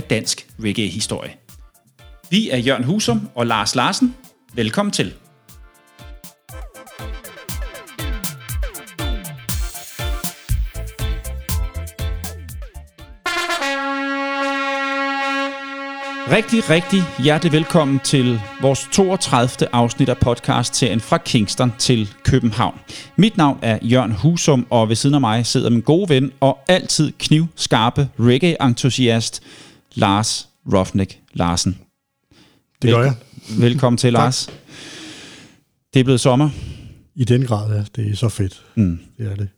af dansk reggae-historie. Vi er Jørgen Husum og Lars Larsen. Velkommen til. Rigtig, rigtig hjertelig velkommen til vores 32. afsnit af podcast-serien fra Kingston til København. Mit navn er Jørgen Husum, og ved siden af mig sidder min gode ven og altid knivskarpe reggae-entusiast, Lars Roughneck Larsen. Det gør jeg. Velkommen til, Lars. Det er blevet sommer, I den grad, ja. Det er så fedt. Mm. Det er det.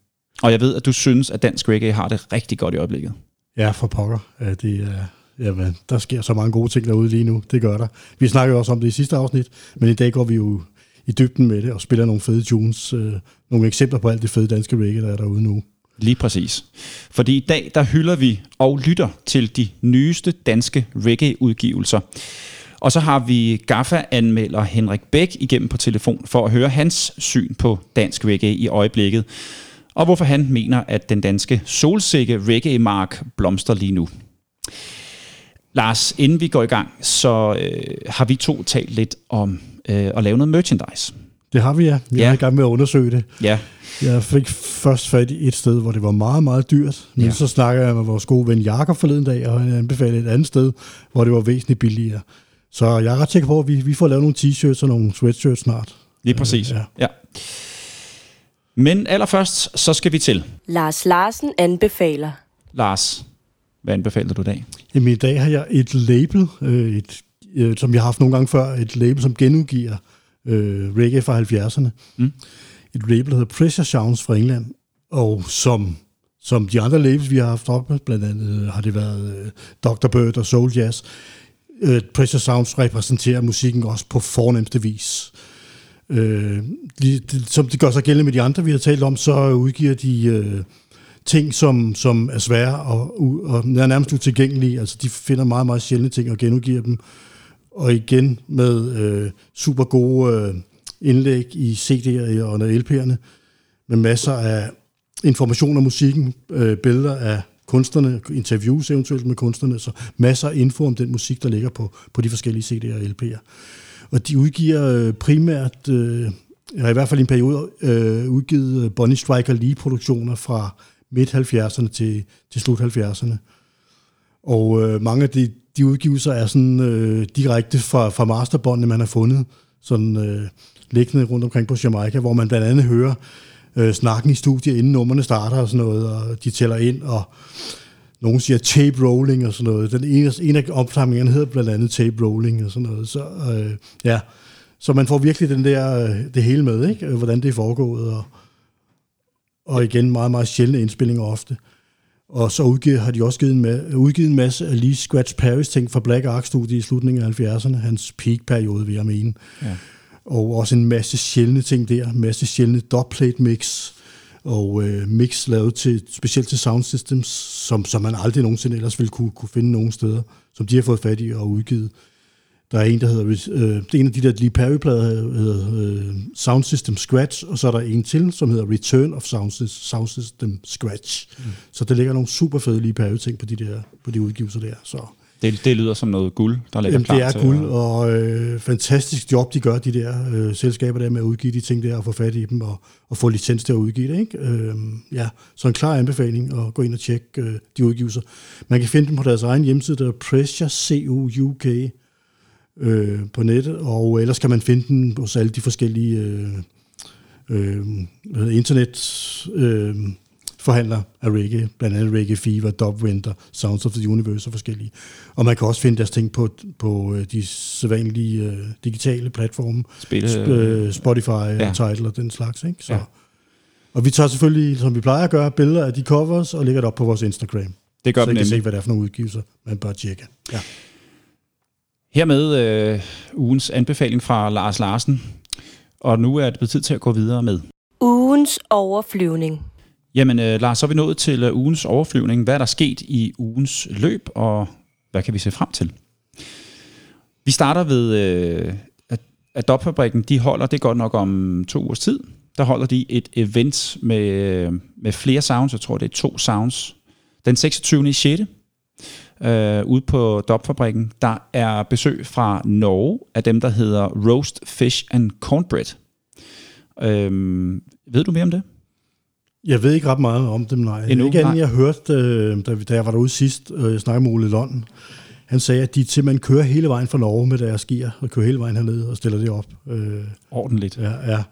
og jeg ved, at du synes, at dansk reggae har det rigtig godt i øjeblikket. Ja, for pokker. Ja, det er, jamen, der sker så mange gode ting derude lige nu. Det gør der. Vi snakkede også om det i sidste afsnit, men i dag går vi jo i dybden med det og spiller nogle fede tunes. Øh, nogle eksempler på alt det fede danske reggae, der er derude nu. Lige præcis. Fordi i dag, der hylder vi og lytter til de nyeste danske reggae-udgivelser. Og så har vi Gaffa-anmelder Henrik Bæk igennem på telefon for at høre hans syn på dansk reggae i øjeblikket. Og hvorfor han mener, at den danske solsikke reggae-mark blomster lige nu. Lars, inden vi går i gang, så øh, har vi to talt lidt om øh, at lave noget merchandise. Det har vi, ja. Vi Ja. er i gang med at undersøge det. Ja, Jeg fik først fat i et sted, hvor det var meget, meget dyrt. Men Ja. ja. så snakker jeg med vores gode ven Jakob forleden dag, og han anbefalede et andet sted, hvor det var væsentligt billigere. Så jeg er ret sikker på, at vi, vi får lavet nogle t-shirts og nogle sweatshirts snart. lige præcis. ja. ja. Men allerførst, så skal vi til Lars Larsen anbefaler. Lars, hvad anbefaler du i dag? Jamen i dag har jeg et label, øh, et, øh, som jeg har haft nogle gange før, et label, som genudgiver øh, reggae fra 70'erne. Mm. Et label, der hedder Pressure Sounds fra England, og som, som de andre labels, vi har haft oppe, blandt andet øh, har det været øh, Dr. Bird og Soul Jazz, øh, Pressure Sounds repræsenterer musikken også på fornemmeste vis. Øh, de, de, som det gør sig gældende med de andre, vi har talt om, så udgiver de øh, ting, som, som er svære og, og er nærmest utilgængelige. Altså, de finder meget, meget sjældne ting og genudgiver dem. Og igen med øh, super gode øh, indlæg i CD'er og LP'erne, med masser af information om musikken, øh, billeder af kunstnerne, interviews eventuelt med kunstnerne, så masser af info om den musik, der ligger på, på de forskellige CD'er og LP'er. Og de udgiver øh, primært, øh, eller i hvert fald i en periode, øh, udgivet øh, Bonnie Striker Lee-produktioner fra midt-70'erne til, til slut 70'erne. Og øh, mange af de, de udgivelser er sådan øh, direkte fra, fra masterbåndene, man har fundet, sådan øh, liggende rundt omkring på Jamaica, hvor man blandt andet hører øh, snakken i studiet, inden nummerne starter og sådan noget, og de tæller ind, og nogen siger tape rolling og sådan noget. Den ene, en af opsamlingerne hedder blandt andet tape rolling og sådan noget. Så, øh, ja. så man får virkelig den der, øh, det hele med, ikke? Hvordan det er foregået, og, og igen meget, meget sjældne indspillinger ofte. Og så udgivet, har de også givet en, ma- udgivet en masse af Lee Scratch Paris ting fra Black Ark Studio i slutningen af 70'erne, hans peak-periode, vil jeg mene. Ja. Og også en masse sjældne ting der, en masse sjældne dubplate mix, og øh, mix lavet til, specielt til sound systems, som, som man aldrig nogensinde ellers ville kunne, kunne finde nogen steder, som de har fået fat i og udgivet. Der er en, der hedder, øh, det er en af de der Lee Perry-plader, hedder øh, Sound System Scratch, og så er der en til, som hedder Return of Sound, Sound System Scratch. Mm. Så der ligger nogle super fede Lee Perry-ting på de, der, på de udgivelser der. Så Det, det lyder som noget guld, der ligger Jamen, klar det er til guld, og øh, fantastisk job, de gør, de der øh, selskaber der med at udgive de ting der, og få fat i dem, og, og få licens til at udgive det. Ikke? Øh, ja, så en klar anbefaling at gå ind og tjekke øh, de udgivelser. Man kan finde dem på deres egen hjemmeside, der er Pressure CUUK øh, på nettet, og ellers kan man finde dem hos alle de forskellige øh, øh, internet øh, forhandlere af reggae, blandt andet Reggae Fever, Dub Winter, Sounds of the Universe og forskellige. Og man kan også finde deres ting på, på øh, de sædvanlige øh, digitale platforme, Spille, Sp- øh, Spotify ja. Tidal og den slags. Ikke? Så. Ja. Og vi tager selvfølgelig, som vi plejer at gøre, billeder af de covers og lægger det op på vores Instagram. det gør så I kan se, hvad det er for nogle udgivelser, man bør tjekke. Ja. Hermed øh, ugens anbefaling fra Lars Larsen. Og nu er det blevet tid til at gå videre med. Ugens overflyvning. Jamen øh, Lars, så er vi nået til øh, ugens overflyvning. Hvad er der sket i ugens løb, og hvad kan vi se frem til? Vi starter ved, øh, at, Dopfabrikken, de holder, det godt nok om to ugers tid, der holder de et event med, øh, med flere sounds, jeg tror det er to sounds, den 26. i 6. Øh, ude på Dopfabrikken, der er besøg fra Norge af dem, der hedder Roast Fish and Cornbread. Øh, ved du mere om det? Jeg ved ikke ret meget om dem, nej. Endnu? Ikke andet, Nej. jeg hørte, øh, da, da jeg var derude sidst, øh, jeg snakkede med Ole Lund. Han sagde, at de simpelthen kører hele vejen fra Norge med deres skier, og kører hele vejen hernede og stiller det op. Øh, Ordentligt. ja, ja.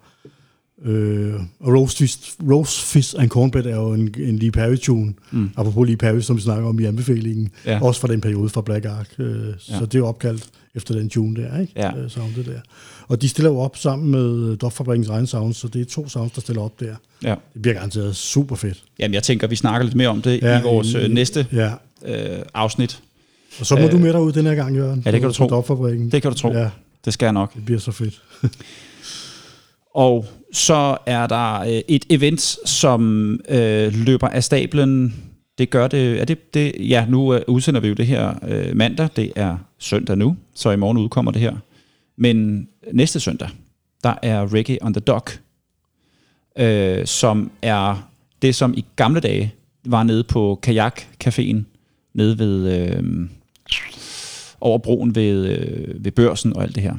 Øh, og roast fish, roast fish and cornbread er jo en, en Lee Perry-tune. Mm. Apropos Lee Perry, som vi snakker om i anbefalingen. Ja. Også fra den periode fra Black Ark. Øh, Ja. Så det er jo opkaldt efter den tune der, ikke? Ja. Øh, soundet der. Og de stiller jo op sammen med Dopfabrikkens egen sounds, så det er to sounds, der stiller op der. Ja. Det bliver garanteret super fedt. Jamen, jeg tænker, vi snakker lidt mere om det ja, i vores øh, i- næste Ja. øh, afsnit. Og så må Øh, øh, du med derud den her gang, Jørgen. ja, det kan du tro. Det kan du tro. Ja, Det skal jeg nok. det bliver så fedt. Og så er der øh, et event, som øh, løber af stablen. Det gør det, er det, det ja, nu øh, udsender vi jo det her øh, mandag. Det er søndag nu, så i morgen udkommer det her. Men næste søndag, der er Reggae on the Dock, øh, som er det, som i gamle dage var nede på Kajak Caféen, nede ved, øh, over broen ved, øh, ved børsen og alt det her.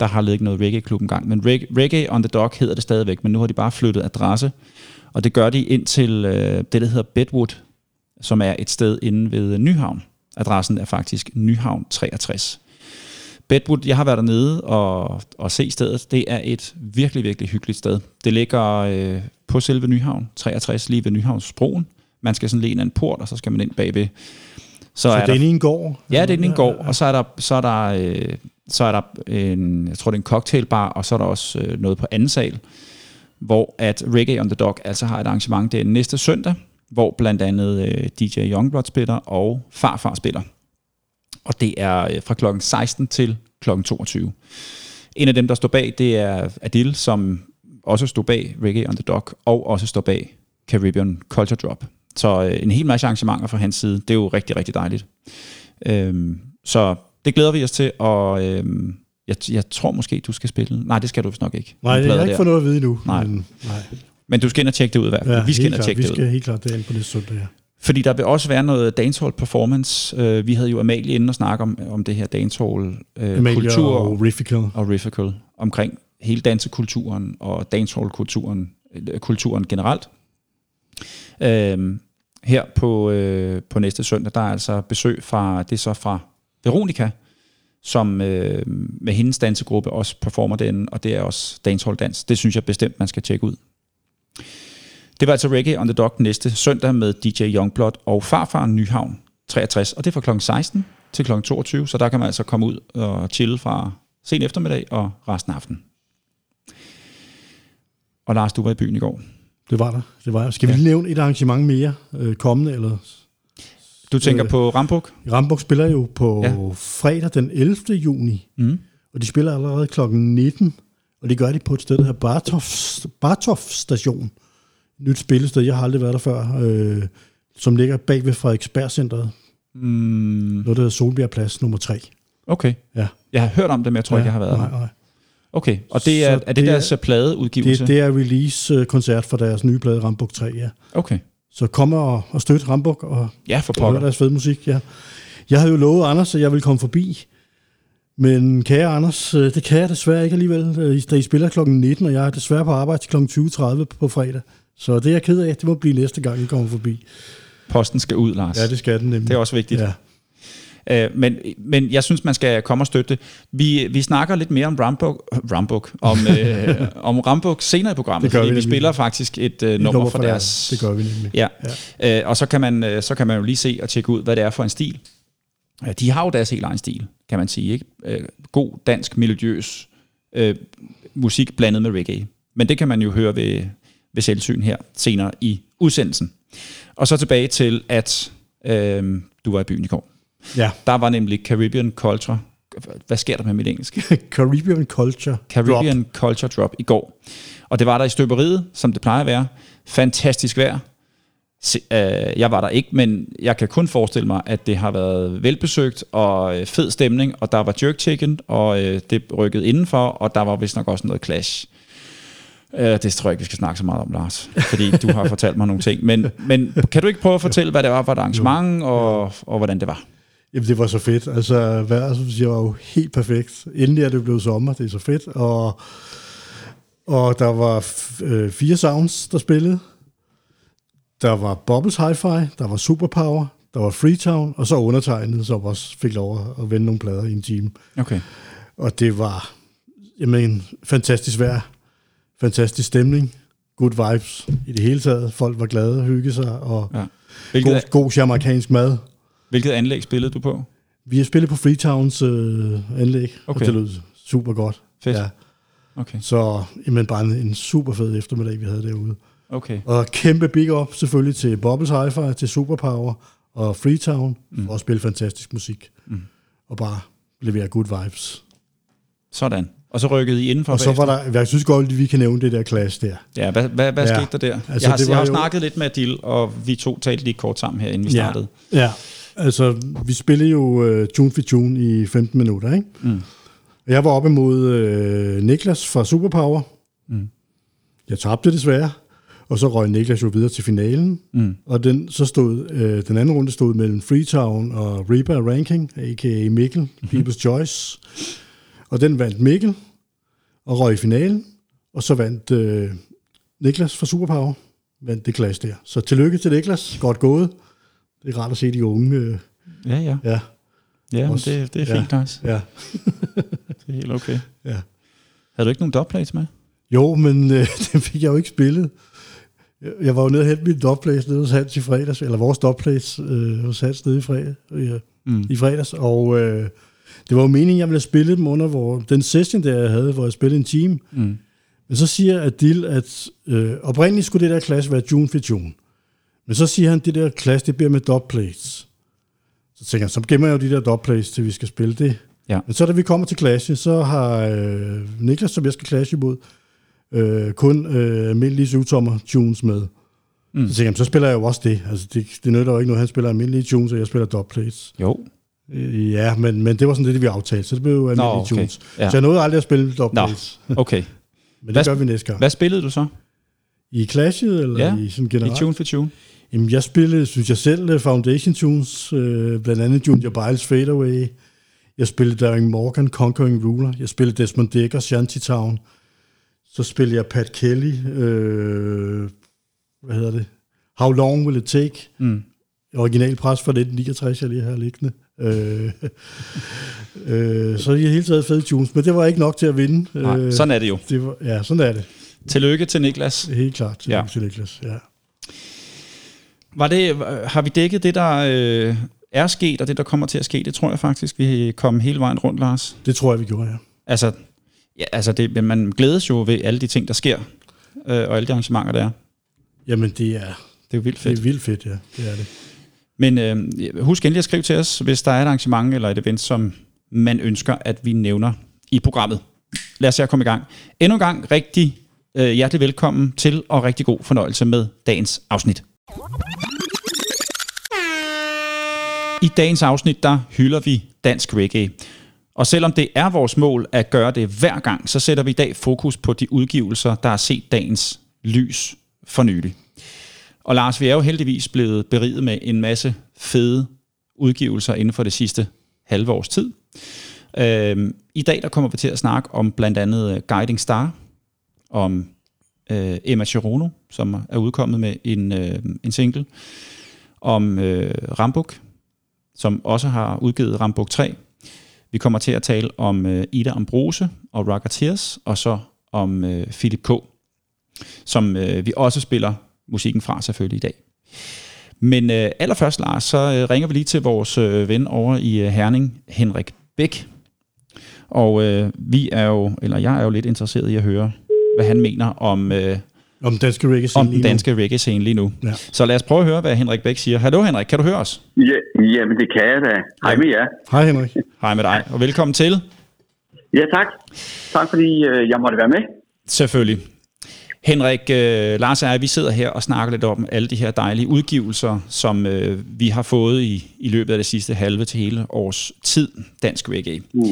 Der har ligget noget reggae-klub engang, men reggae, reggae on the Dock hedder det stadigvæk, men nu har de bare flyttet adresse, og det gør de ind til øh, det, der hedder Bedwood, som er et sted inde ved Nyhavn. Adressen er faktisk Nyhavn 63. Bedwood, jeg har været dernede og, og se stedet. Det er et virkelig, virkelig hyggeligt sted. Det ligger øh, på selve Nyhavn 63, lige ved Nyhavnsbroen. Man skal sådan lige ind ad en port, og så skal man ind bagved. Så, Så er er en gård? ja, det er en gård, og så er der, så er der, øh, så er der en, jeg tror det er en cocktailbar, og så er der også øh, noget på anden sal, hvor at Reggae on the Dock altså har et arrangement det er næste søndag, hvor blandt andet øh, DJ Youngblood spiller og Farfar spiller. Og det er øh, fra klokken 16 til klokken 22. En af dem, der står bag, det er Adil, som også stod bag Reggae on the Dock, og også står bag Caribbean Culture Drop. Så øh, en hel masse arrangementer fra hans side. Det er jo rigtig, rigtig dejligt. Øhm, så det glæder vi os til, og øhm, jeg, jeg tror måske, du skal spille. Nej, det skal du vist nok ikke. Nej, det har jeg ikke fået noget at vide endnu. Nej. Men, nej. Men du skal ind og tjekke det ud i hvert fald. Ja, vi skal ind og tjekke Vi det ud. skal helt klart derind på næste søndag, ja. Fordi der vil også være noget dancehall performance. Øh, vi havde jo Amalie inde og snakke om, om det her dancehall øh, Amalie kultur og Riffical. og Riffical omkring hele dansekulturen og dancehall-kulturen øh, kulturen generelt. Øhm, her på, øh, på næste søndag, der er altså besøg fra, det er så fra Veronica, som øh, med hendes dansegruppe også performer den, og det er også dancehall dans. Det synes jeg bestemt, man skal tjekke ud. Det var altså Reggae on the Dock næste søndag med DJ Youngblood og Farfar Nyhavn 63, og det er fra kl. 16 til kl. 22, så der kan man altså komme ud og chille fra sen eftermiddag og resten af aftenen. Og Lars, du var i byen i går. Det var der. Det var der. Skal vi Ja. lige nævne et arrangement mere øh, kommende? Eller? Du tænker Øh. på Rambuk? Rambuk spiller jo på Ja. fredag den 11. juni, Mm. og de spiller allerede klokken 19, og det gør de på et sted, der hedder Bartov, Bartov Station. Nyt spillested, jeg har aldrig været der før, øh, som ligger bag ved Frederiksberg Centeret. Mm. Noget, der hedder Solbjerg Plads nummer 3. Okay. Ja. Jeg har hørt om det, men jeg tror ja, ikke, jeg har været nej, der. nej. Okay, og det er, Så er det, det er- deres pladeudgivelse? Det, det er release-koncert for deres nye plade, Rambuk 3, ja. Okay. Så kom og, og støt Rambuk og Ja, for og hør pokker. deres fede musik, ja. Jeg havde jo lovet Anders, at jeg ville komme forbi. Men kære Anders, øh, det kan jeg desværre ikke alligevel, øh, da I spiller kl. 19, og jeg er desværre på arbejde til kl. 20.30 på fredag. Så det er jeg ked af. Det må blive næste gang, I kommer forbi. Posten skal ud, Lars. Ja, det skal den nemlig. Det er også vigtigt. Ja. Øh, men, men jeg synes, man skal komme og støtte det. Vi, vi snakker lidt mere om Rambuk, Rambuk om, øh, om Rambuk senere i programmet, Det gør fordi vi vi, spiller faktisk et øh, nummer, nummer for fra deres... Det gør vi nemlig. Ja. ja. Øh, og så kan, man, øh, så kan man jo lige se og tjekke ud, hvad det er for en stil. De har jo deres helt egen stil, kan man sige. Ikke? Øh, God dansk, melodiøs øh, musik blandet med reggae. Men det kan man jo høre ved, ved selvsyn her senere i udsendelsen. Og så tilbage til, at øh, du var i byen i går. Ja. Der var nemlig Caribbean Culture. Hvad sker der med mit engelsk? Caribbean Culture Caribbean Drop. Culture Drop i går. Og det var der i støberiet, som det plejer at være. Fantastisk vejr. Se, øh, jeg var der ikke, men jeg kan kun forestille mig, at det har været velbesøgt og øh, fed stemning, og der var jerk chicken, og øh, det rykkede indenfor, og der var vist nok også noget clash. Øh, det tror jeg ikke, vi skal snakke så meget om, Lars, fordi du har fortalt mig nogle ting. Men, men kan du ikke prøve at fortælle, hvad det var for et arrangement, og, og hvordan det var? Jamen, det var så fedt. Altså, vejret, som siger, var jo helt perfekt. Endelig er det blevet sommer, det er så fedt. Og, og der var øh, fire sounds, der spillede. Der var Bubbles Hi-Fi, der var Superpower, der var Freetown, og så undertegnet, som også fik lov at- vende nogle plader i en time. Okay. Og det var jamen, fantastisk vejr, fantastisk stemning, good vibes i det hele taget. Folk var glade, hyggede sig, og Ja. god, god jamaikansk mad. Hvilket anlæg spillede du på? Vi har spillet på Freetowns øh, anlæg, Okay. og det lød super godt. Fedt. Ja. Okay. Så jamen, bare en, en super fed eftermiddag, vi havde derude. Okay. Og kæmpe big up selvfølgelig til Bubbles Hi-Fi, til Superpower og Freetown mm. for at spille fantastisk musik. Mm. Og bare levere good vibes. Sådan. Og så rykkede I indenfor Og så var der, jeg synes godt, at vi kan nævne det der clash der. Ja, hvad, hvad, hvad Ja. skete der der? Altså, jeg har, det jeg har jo- snakket lidt med Adil, og vi to talte lige kort sammen her, inden vi startede. Ja, ja. Altså vi spillede jo uh, tune for tune i 15 minutter, ikke? Mm. Jeg var op imod uh, Niklas fra Superpower. Mm. Jeg tabte desværre, og så røg Niklas jo videre til finalen. Mm. Og den, så stod, uh, den anden runde stod mellem Freetown og Reba Ranking, a.k.a. Mikkel, Mhm. mm-hmm. People's Choice. Og den vandt Mikkel og røg i finalen. Og så vandt uh, Niklas fra Superpower, vandt det klasse der. Så tillykke til Niklas, godt gået. Det er rart at se de unge. Øh, Ja, ja. ja, Ja, Også- det, det er ja. fint, Lars. ja, Det er helt okay. ja. Havde du ikke nogen dubplates med? Jo, men øh, den fik jeg jo ikke spillet. Jeg- var jo nede og hente min dubplates nede hos Hans i fredags, eller vores dubplates øh, hos Hans nede i, fredag, øh, Mm. i fredags, og øh, det var jo meningen, jeg ville spille dem under hvor, den session, der jeg havde, hvor jeg spillede en team. Mm. Men så siger Adil, at øh, oprindeligt skulle det der klasse være June for June. Men så siger han, at det der klasse, det bliver med dubplates. Så tænker jeg, så gemmer jeg jo de der dubplates, til vi skal spille det. Ja. Men så da vi kommer til klasse, så har øh, Niklas, som jeg skal klasse imod, øh, kun øh, almindelige syvtommer tunes med. Mm. Så tænker jeg, så spiller jeg jo også det. Altså, det, det nytter jo ikke noget, han spiller almindelige tunes, og jeg spiller dubplates. Jo. Øh, ja, men, men det var sådan det, vi aftalte, så det blev jo almindelige okay. tunes. Ja. Så jeg nåede aldrig at spille dubplates. Okay. Men det Hvad- gør vi næste gang. Hvad spillede du så I Clashet, eller Ja, i sådan i generelt? Tune for Tune? Jamen, jeg spillede, synes jeg selv, øh, Foundation Tunes, øh, blandt andet Junior Biles Fade Away. Jeg spillede Darren Morgan, Conquering Ruler. Jeg spillede Desmond Dekker, Shantytown. Så spillede jeg Pat Kelly, øh, hvad hedder det? How Long Will It Take? Mm. Originalpres fra 1969, jeg lige har liggende. Øh, øh, så i det hele taget fede tunes, men det var ikke nok til at vinde. Nej, sådan er det jo. det var, ja, sådan er det. Tillykke til Niklas. Helt klart. Ja. Ja. Til Niklas. Ja. Var det, har vi dækket det, der øh, er sket, og det, der kommer til at ske? Det tror jeg faktisk, vi kom hele vejen rundt, Lars. Det tror jeg, vi gjorde, ja. Altså, ja, altså det, man glædes jo ved alle de ting, der sker, øh, og alle de arrangementer, der er. Jamen, det er, Det er jo vildt det fedt. er vildt fedt, ja. Det er det. Men øh, husk endelig at skrive til os, hvis der er et arrangement eller et event, som man ønsker, at vi nævner i programmet. Lad os se at komme i gang. Endnu en gang rigtig øh, hjertelig velkommen til, og rigtig god fornøjelse med dagens afsnit. I dagens afsnit, der hylder vi dansk reggae. Og selvom det er vores mål at gøre det hver gang, så sætter vi i dag fokus på de udgivelser, der har set dagens lys for nylig. Og Lars, vi er jo heldigvis blevet beriget med en masse fede udgivelser inden for det sidste halve års tid. Øh, I dag der kommer vi til at snakke om blandt andet Guiding Star, om øh, Emma Chirono, som er udkommet med en, øh, en single, om øh, Rambuk, som også har udgivet Rambuk 3. Vi kommer til at tale om øh, Ida Ambrose og Rocketeers, og så om øh, Philip K., som øh, vi også spiller musikken fra selvfølgelig i dag. Men øh, allerførst, Lars, så øh, ringer vi lige til vores øh, ven over i øh, Herning, Henrik Bæk. Og øh, vi er jo, eller jeg er jo lidt interesseret i at høre, hvad han mener om, øh, om den danske reggae-scene om den danske reggae-scene lige nu. Ja. Så lad os prøve at høre, hvad Henrik Bæk siger. Hallo Henrik, kan du høre os? Ja, jamen det kan jeg da. Hej med jer. Hej Henrik. Hej med dig, og velkommen til. Ja, tak. Tak fordi øh, jeg måtte være med. Selvfølgelig. Henrik, øh, Lars og jeg, vi sidder her og snakker lidt om alle de her dejlige udgivelser, som øh, vi har fået i, i løbet af det sidste halve til hele års tid, dansk reggae. Mm.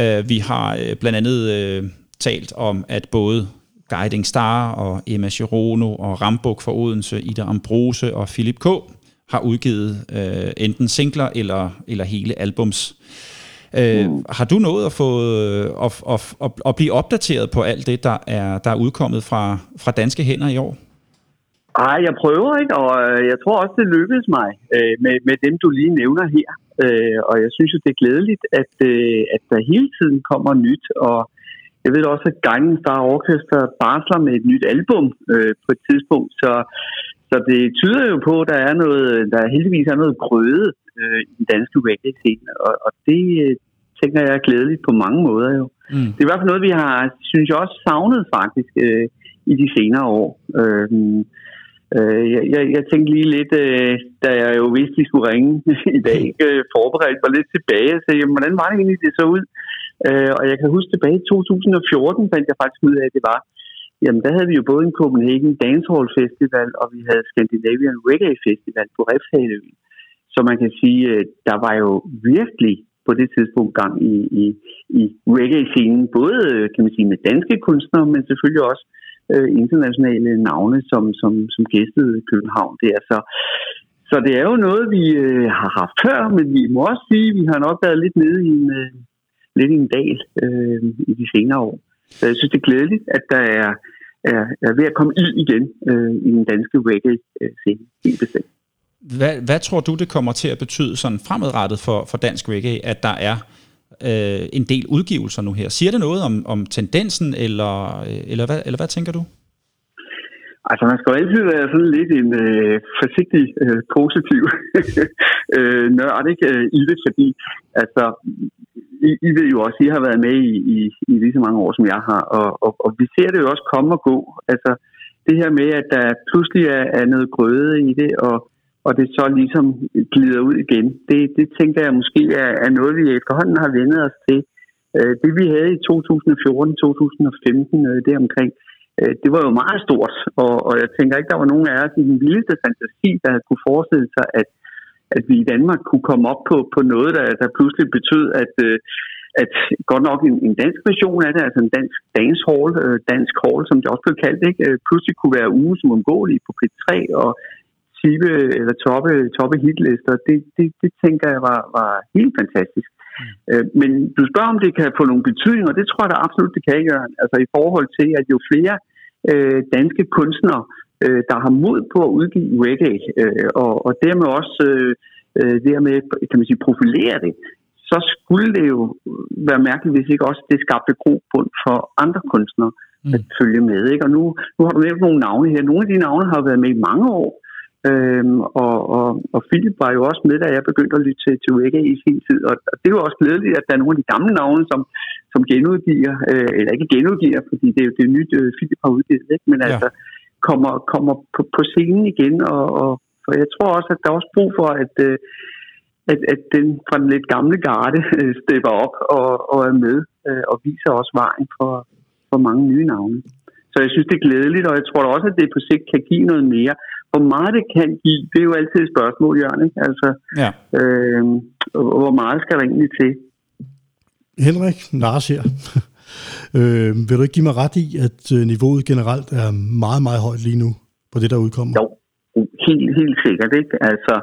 Øh, vi har øh, blandt andet øh, talt om, at både Guiding Star og Emma Girono og Rambuk for Odense, Ida Ambrose og Philip K. har udgivet øh, enten singler eller, eller hele albums. Øh, mm. Har du nået at få øh, at, at, at, at blive opdateret på alt det, der er, der er udkommet fra, fra danske hænder i år? Ej, jeg prøver ikke, og øh, jeg tror også, det lykkedes mig øh, med, med dem, du lige nævner her. Øh, og jeg synes det er glædeligt, at, øh, at der hele tiden kommer nyt, og jeg ved også, at Gangen Star Orchestra barsler med et nyt album øh, på et tidspunkt, så, så det tyder jo på, at der er noget, der heldigvis er noget grøde øh, i den danske reggae-scene, og, og det øh, tænker jeg er glædeligt på mange måder jo. Mm. Det er i hvert fald noget, vi har, synes jeg også, savnet faktisk øh, i de senere år. Øh, øh, jeg, jeg, jeg tænkte lige lidt, øh, da jeg jo vidste, at de skulle ringe i dag, øh, forberedt mig lidt tilbage og sagde, jamen, hvordan var det egentlig, det så ud? Øh, og jeg kan huske tilbage i 2014, fandt jeg faktisk ud af, at det var, jamen der havde vi jo både en Copenhagen Dancehall Festival, og vi havde Scandinavian Reggae Festival på Refshaløen. Så man kan sige, der var jo virkelig på det tidspunkt gang i, i, i reggae-scenen, både kan man sige, med danske kunstnere, men selvfølgelig også øh, internationale navne, som, som, som gæstede København der. Så, så det er jo noget, vi øh, har haft før, men vi må også sige, at vi har nok været lidt nede i en, øh, lidt i en dal øh, i de senere år. Så jeg synes, det er glædeligt, at der er, er, er ved at komme ild igen øh, i den danske reggae-scene. Helt bestemt. Hvad, hvad tror du, det kommer til at betyde sådan fremadrettet for, for dansk reggae, at der er øh, en del udgivelser nu her? Siger det noget om, om tendensen, eller, øh, eller, hvad, eller hvad tænker du? Altså, man skal jo altid være sådan lidt en øh, forsigtig, øh, positiv øh, nørd ikke, øh, i det, fordi altså, i, I ved jo også, I har været med i, i, i lige så mange år, som jeg har, og, og, og vi ser det jo også komme og gå. Altså, det her med, at der pludselig er, er noget grøde i det, og, og det så ligesom glider ud igen, det, det tænker jeg måske er, er noget, vi efterhånden har vendet os til. Øh, det vi havde i 2014-2015, øh, det omkring, øh, det var jo meget stort, og, og jeg tænker ikke, der var nogen af os i den vildeste fantasi, der kunne forestille sig, at, at vi i Danmark kunne komme op på, på noget, der, der pludselig betød, at, øh, at godt nok en, en dansk version af det, altså en dansk dancehall, øh, dansk hall, som det også blev kaldt, ikke, øh, pludselig kunne være uge som ungåelig på P3 og sive eller toppe, toppe hitlister. Det, det, det tænker jeg var, var helt fantastisk. Mm. Men du spørger, om det kan få nogle betydninger, og det tror jeg da absolut, det kan gøre. Altså i forhold til, at jo flere øh, danske kunstnere, øh, der har mod på at udgive reggae, øh, og, og dermed også øh, øh dermed, kan man sige, profilere det, så skulle det jo være mærkeligt, hvis ikke også det skabte grobund for andre kunstnere mm. at følge med. Ikke? Og nu, nu har du nævnt nogle navne her. Nogle af de navne har været med i mange år, Øhm, og, og, og Philip var jo også med, da jeg begyndte at lytte til, til reggae i sin tid. Og, og det er jo også glædeligt, at der er nogle af de gamle navne, som, som genudgiver, øh, eller ikke genudgiver, fordi det er jo det nyt, øh, Philip har udgivet, ikke? men ja. altså kommer, kommer på, på scenen igen. Og, og for jeg tror også, at der er også brug for, at, øh, at, at den fra den lidt gamle garde øh, stepper op og, og er med øh, og viser også vejen for, for mange nye navne. Så jeg synes, det er glædeligt, og jeg tror også, at det på sigt kan give noget mere. Hvor meget det kan give, det er jo altid et spørgsmål, Jørgen. Ikke? Altså, ja. øh, hvor meget skal der egentlig til? Henrik, Lars her øh, vil du ikke give mig ret i, at øh, niveauet generelt er meget, meget højt lige nu på det, der udkommer? Jo, helt, helt sikkert. Ikke? Altså,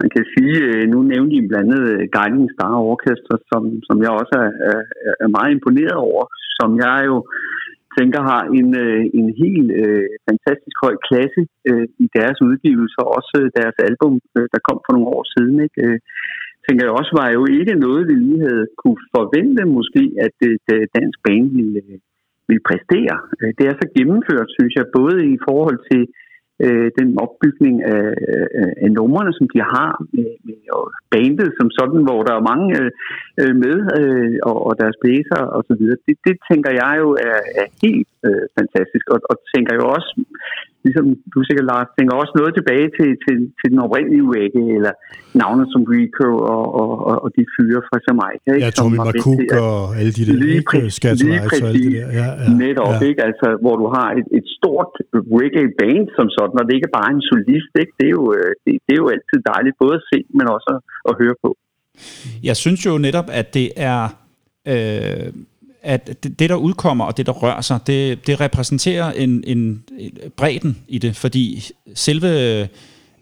man kan sige, øh, nu nævnte I blandt andet øh, Guiding Star Orchestra, som, som jeg også er, er, er meget imponeret over, som jeg jo tænker har en, en helt øh, fantastisk høj klasse øh, i deres udgivelser, også deres album, øh, der kom for nogle år siden. Ikke? Tænker jeg også var jo ikke noget, vi lige havde kunne forvente måske, at øh, dansk bane ville, øh, ville præstere. Øh, det er så gennemført, synes jeg, både i forhold til øh, den opbygning af, af, af numrene, som de har, med, med og bandet som sådan, hvor der er mange øh, øh med, øh, og, og deres blæser og så videre. Det, det tænker jeg jo er, er helt øh, fantastisk, og, og tænker jo også ligesom du sikkert, Lars, tænker også noget tilbage til, til, til den oprindelige reggae, eller navnet som Rico og, og, og, og de fyre fra Jamaica. Ikke? Ja, Tommy McCook og alle de der, lige præcis, lige præcis, og alle de der. Ja, ja, netop, ja. ikke? Altså, hvor du har et, et stort reggae-band som sådan, og det ikke er bare en solist, ikke? Det, er jo, øh, det, det er jo altid dejligt både at se, men også at, at høre på. Jeg synes jo netop, at det er... Øh, at det, det, der udkommer og det, der rører sig, det, det repræsenterer en, en, en bredden i det, fordi selve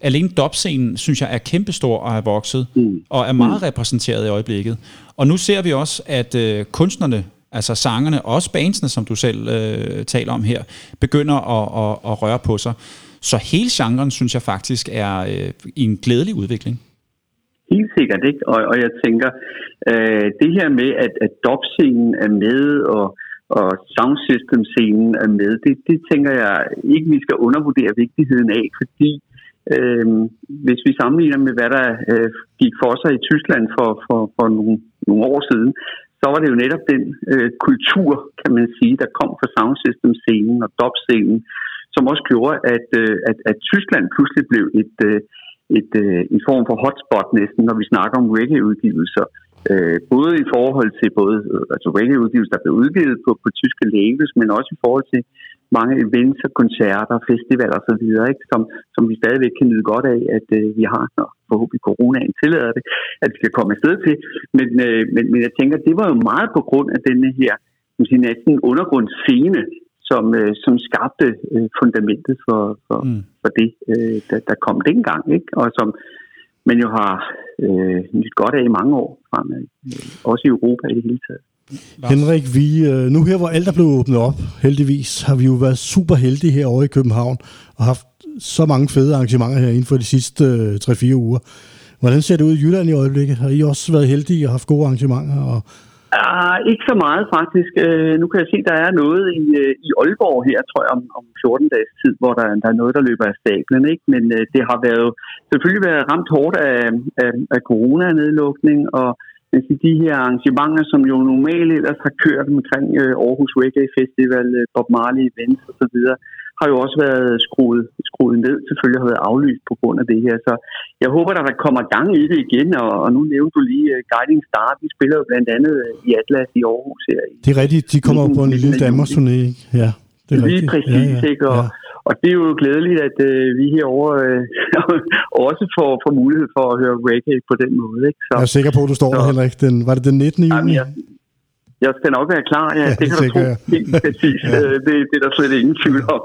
alene dopscenen, synes jeg, er kæmpestor og er vokset, mm. og er meget mm. repræsenteret i øjeblikket. Og nu ser vi også, at øh, kunstnerne, altså sangerne, og også bandsene, som du selv øh, taler om her, begynder at, at, at røre på sig. Så hele genren, synes jeg faktisk, er øh, i en glædelig udvikling. Helt sikkert, ikke? Og, og jeg tænker, øh, det her med, at, at dopscenen er med, og, og soundsystem-scenen er med, det, det tænker jeg ikke, vi skal undervurdere vigtigheden af, fordi øh, hvis vi sammenligner med, hvad der øh, gik for sig i Tyskland for, for, for nogle, nogle år siden, så var det jo netop den øh, kultur, kan man sige, der kom fra soundsystem-scenen og dopscenen, som også gjorde, at, øh, at, at Tyskland pludselig blev et, øh, et, øh, en form for hotspot næsten, når vi snakker om reggae-udgivelser. Øh, både i forhold til både øh, altså reggae-udgivelser, der blev udgivet på, på tyske labels, men også i forhold til mange events og koncerter, festivaler osv., ikke? Som, som vi stadigvæk kan nyde godt af, at øh, vi har, når forhåbentlig coronaen tillader det, at vi kan komme afsted til. Men, øh, men, men jeg tænker, det var jo meget på grund af denne her sige, næsten undergrundsscene, som, øh, som skabte øh, fundamentet for, for, mm. for det, øh, der, der kom dengang, ikke? og som man jo har øh, nyt godt af i mange år fremad, øh, også i Europa i det hele taget. Henrik, vi, øh, nu her hvor alt er blevet åbnet op, heldigvis, har vi jo været super heldige herovre i København, og haft så mange fede arrangementer her inden for de sidste øh, 3-4 uger. Hvordan ser det ud i Jylland i øjeblikket? Har I også været heldige og haft gode arrangementer og Ah, ikke så meget faktisk. Uh, nu kan jeg se, at der er noget i, uh, i Aalborg her, tror jeg, om, om 14 dages tid, hvor der, der er noget, der løber af stablen. Ikke? Men uh, det har været, selvfølgelig været ramt hårdt af, af, af corona-nedlukning, og altså, de her arrangementer, som jo normalt ellers har kørt omkring uh, Aarhus Reggae Festival, uh, Bob Marley Events osv., har jo også været skruet, skruet ned, selvfølgelig har været aflyst på grund af det her. Så jeg håber, at der kommer gang i det igen, og, og nu nævnte du lige uh, Guiding Star, de spiller jo blandt andet uh, i Atlas i Aarhus her. Det er rigtigt, de kommer på en lille Danmarks turné, Ja, det er lige rigtigt. præcis, ja, ja, ikke? Og, ja. Og det er jo glædeligt, at uh, vi herovre uh, også får, får mulighed for at høre reggae på den måde. Ikke? Så, jeg er sikker på, at du står så, der, Henrik. Den, var det den 19. juni? Jamen, jeg, jeg skal nok være klar, ja. ja det kan du tro. Helt præcis. ja. Øh, det, det er der slet ingen tvivl om.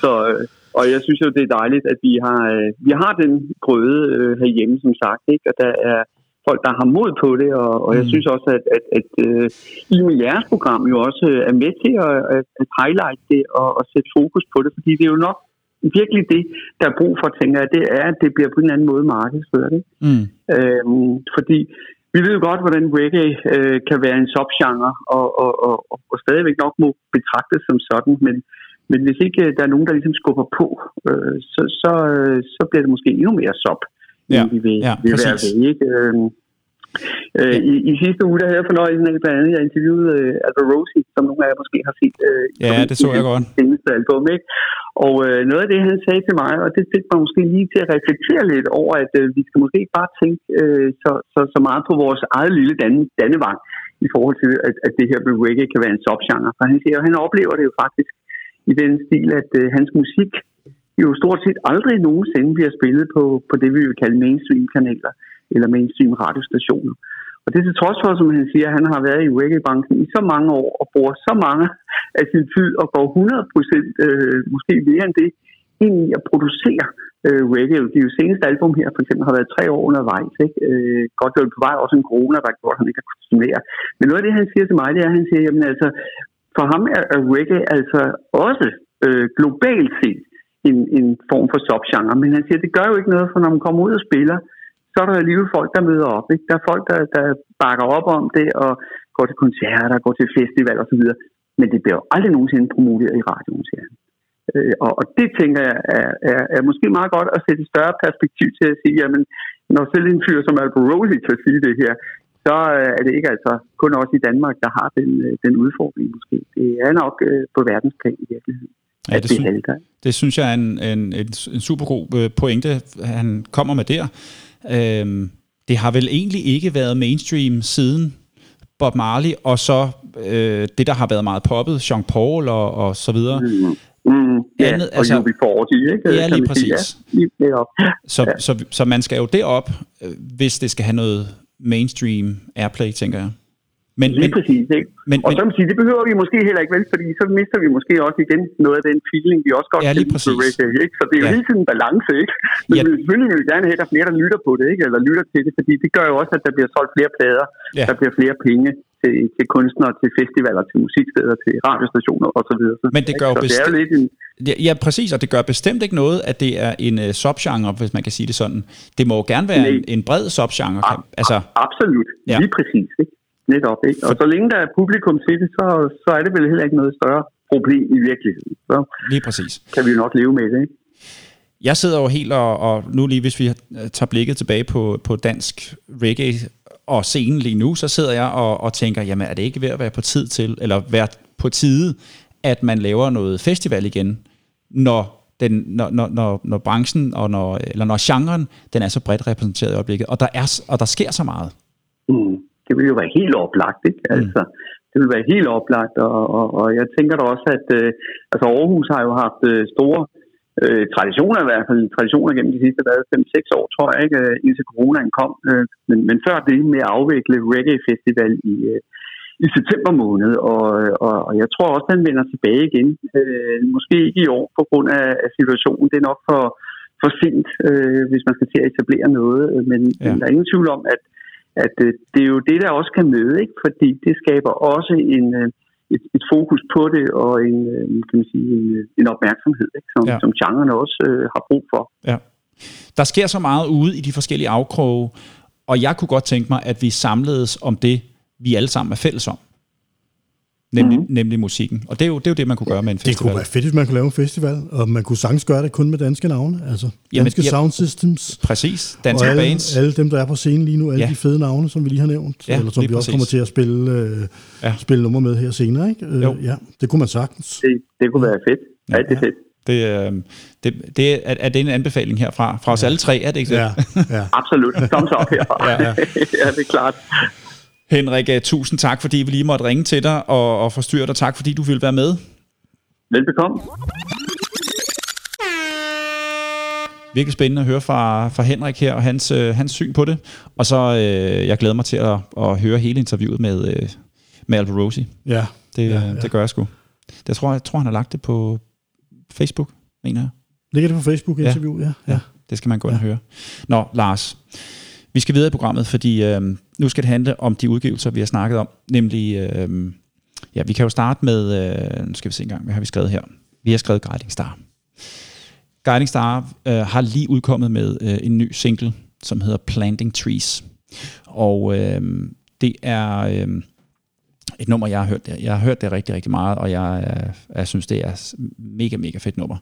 Så, øh, og jeg synes jo, det er dejligt, at vi har, øh, vi har den grøde herhjemme, som sagt. Ikke? Og der er folk, der har mod på det, og, og jeg mm. synes også, at, at, at, at I med jeres program jo også er med til at, at, at highlight det og, og sætte fokus på det, fordi det er jo nok virkelig det, der er brug for, tænker jeg, det er, at det bliver på en anden måde markedsført. Ikke? Mm. Øhm, fordi vi ved jo godt, hvordan reggae øh, kan være en subgenre, og, og, og, og stadigvæk nok må betragtes som sådan, men, men hvis ikke øh, der er nogen, der ligesom skubber på, øh, så, så, øh, så bliver det måske endnu mere sub, ja. end vi vil, ja, vil være ved. Ikke? Øh, Øh, i, I sidste uge der havde jeg fornøjelsen af, blandt andet, jeg interviewede uh, Alba Rosie, som nogle af jer måske har set. Uh, ja, det så jeg godt. Seneste album, ikke? Og uh, noget af det, han sagde til mig, og det fik mig måske lige til at reflektere lidt over, at uh, vi skal måske ikke bare tænke uh, så, så, så meget på vores eget lille dan, dannevang, i forhold til, at, at det her med reggae kan være en subgenre. For han siger, at han oplever det jo faktisk i den stil, at uh, hans musik jo stort set aldrig nogensinde bliver spillet på, på det, vi vil kalde mainstream-kanaler eller mainstream radiostationer. Og det er til trods for, som han siger, at han har været i reggae-branchen i så mange år og bruger så mange af sin tid og går 100 procent, øh, måske mere end det, ind i at producere øh, reggae. Det er jo seneste album her, for eksempel, har været tre år undervejs. Ikke? Øh, godt det på vej også en corona, der gjorde, at han ikke har kunnet turnere. Men noget af det, han siger til mig, det er, at han siger, jamen altså, for ham er, er reggae altså også øh, globalt set en, en form for subgenre. Men han siger, det gør jo ikke noget, for når man kommer ud og spiller, så er der alligevel folk, der møder op. Ikke? Der er folk, der, der bakker op om det, og går til koncerter, går til festival osv. Men det bliver jo aldrig nogensinde promoveret i radioen, siger han. Øh, og, og det tænker jeg er, er, er måske meget godt at sætte et større perspektiv til at sige, jamen, når selv en fyr som Albert Rosie kan sige det her, så øh, er det ikke altså kun os i Danmark, der har den, øh, den udfordring måske. Det er nok øh, på verdensplan i virkeligheden. Ja, det, synes, det synes jeg er en, en, en, en super god øh, pointe, han kommer med der. Øhm, det har vel egentlig ikke været mainstream siden Bob Marley, og så øh, det, der har været meget poppet, Jean Paul og, og så videre. Mm. Mm, ja, Andet, altså, og UB40, ikke? Ja, lige præcis. Ja, lige Så, ja. så, så man skal jo derop, øh, hvis det skal have noget mainstream airplay, tænker jeg. Men, Lige men, præcis, ikke? Men, og så man sige, det behøver vi måske heller ikke vel, fordi så mister vi måske også igen noget af den feeling, vi også godt ja, lige præcis. ikke? Så det er jo ja. hele tiden en balance, ikke? Men ja. vi selvfølgelig vil vi gerne have, at der er flere, der lytter på det, ikke? Eller lytter til det, fordi det gør jo også, at der bliver solgt flere plader, ja. der bliver flere penge til, til kunstnere, til festivaler, til musiksteder, til radiostationer osv. Men det gør jo bestemt... Det en... Ja, præcis, og det gør bestemt ikke noget, at det er en uh, subgenre, hvis man kan sige det sådan. Det må jo gerne være en, en bred subgenre. Kan, altså... Absolut, ja. lige præcis. Ikke? Netop, ikke? Og så længe der er publikum til det, så, så er det vel heller ikke noget større problem i virkeligheden. Så lige præcis. kan vi jo nok leve med det, ikke? Jeg sidder jo helt og, og nu lige hvis vi tager blikket tilbage på, på dansk reggae og scenen lige nu, så sidder jeg og, og tænker, jamen er det ikke ved at være på tid til, eller være på tide, at man laver noget festival igen, når den, når, når, når, når branchen, og når, eller når genren, den er så bredt repræsenteret i øjeblikket, og der, er, og der sker så meget. Mm det vil jo være helt oplagt, ikke? Mm. Altså, det vil være helt oplagt, og, og, og jeg tænker da også, at øh, altså Aarhus har jo haft øh, store øh, traditioner i hvert fald, traditioner gennem de sidste 5-6 år, tror jeg, ikke, øh, indtil coronaen kom. Øh, men, men før det med at afvikle Reggae Festival i, øh, i september måned, og, og, og jeg tror også, at den vender tilbage igen. Øh, måske ikke i år på grund af, af situationen. Det er nok for, for sent, øh, hvis man skal til at etablere noget, men, ja. men der er ingen tvivl om, at at øh, det er jo det, der også kan møde, ikke? fordi det skaber også en, øh, et, et fokus på det og en, øh, kan man sige, en, en opmærksomhed, ikke? Som, ja. som genrerne også øh, har brug for. Ja. Der sker så meget ude i de forskellige afkroge, og jeg kunne godt tænke mig, at vi samledes om det, vi alle sammen er fælles om nemlig, mm. nemlig musikken. Og det er, jo, det er jo det, man kunne gøre med en festival. Det kunne være fedt, hvis man kunne lave en festival, og man kunne sagtens gøre det kun med danske navne, altså danske Jamen, sound systems. Præcis, danske og alle, bands. alle dem, der er på scenen lige nu, alle ja. de fede navne, som vi lige har nævnt, ja, eller som vi også præcis. kommer til at spille, øh, ja. spille nummer med her senere. Ikke? Øh, jo. Ja, det kunne man sagtens. Det, det kunne være fedt. Ja, det er fedt. Det, øh, det, det er, er det en anbefaling herfra, fra os ja. alle tre, er det ikke det? Ja, ja. Absolut. Thumbs up herfra. ja, ja. ja, det er klart. Henrik, uh, tusind tak, fordi vi lige måtte ringe til dig og, og forstyrre dig. Tak, fordi du ville være med. Velbekomme. Virkelig spændende at høre fra, fra Henrik her og hans, øh, hans syn på det. Og så øh, jeg glæder mig til at, at høre hele interviewet med, øh, med Albert Rosie. Ja. Det, ja, ja. det gør jeg sgu. Det tror, jeg tror, han har lagt det på Facebook, mener jeg. Ligger det på Facebook interview? Ja. ja. ja. Det skal man gå ind ja. og høre. Nå, Lars. Vi skal videre i programmet, fordi øh, nu skal det handle om de udgivelser, vi har snakket om. Nemlig, øh, ja, vi kan jo starte med, øh, nu skal vi se engang, hvad har vi skrevet her? Vi har skrevet Guiding Star. Guiding Star øh, har lige udkommet med øh, en ny single, som hedder Planting Trees. Og øh, det er øh, et nummer, jeg har hørt. Jeg har hørt det rigtig, rigtig meget, og jeg, øh, jeg synes, det er mega, mega fedt nummer.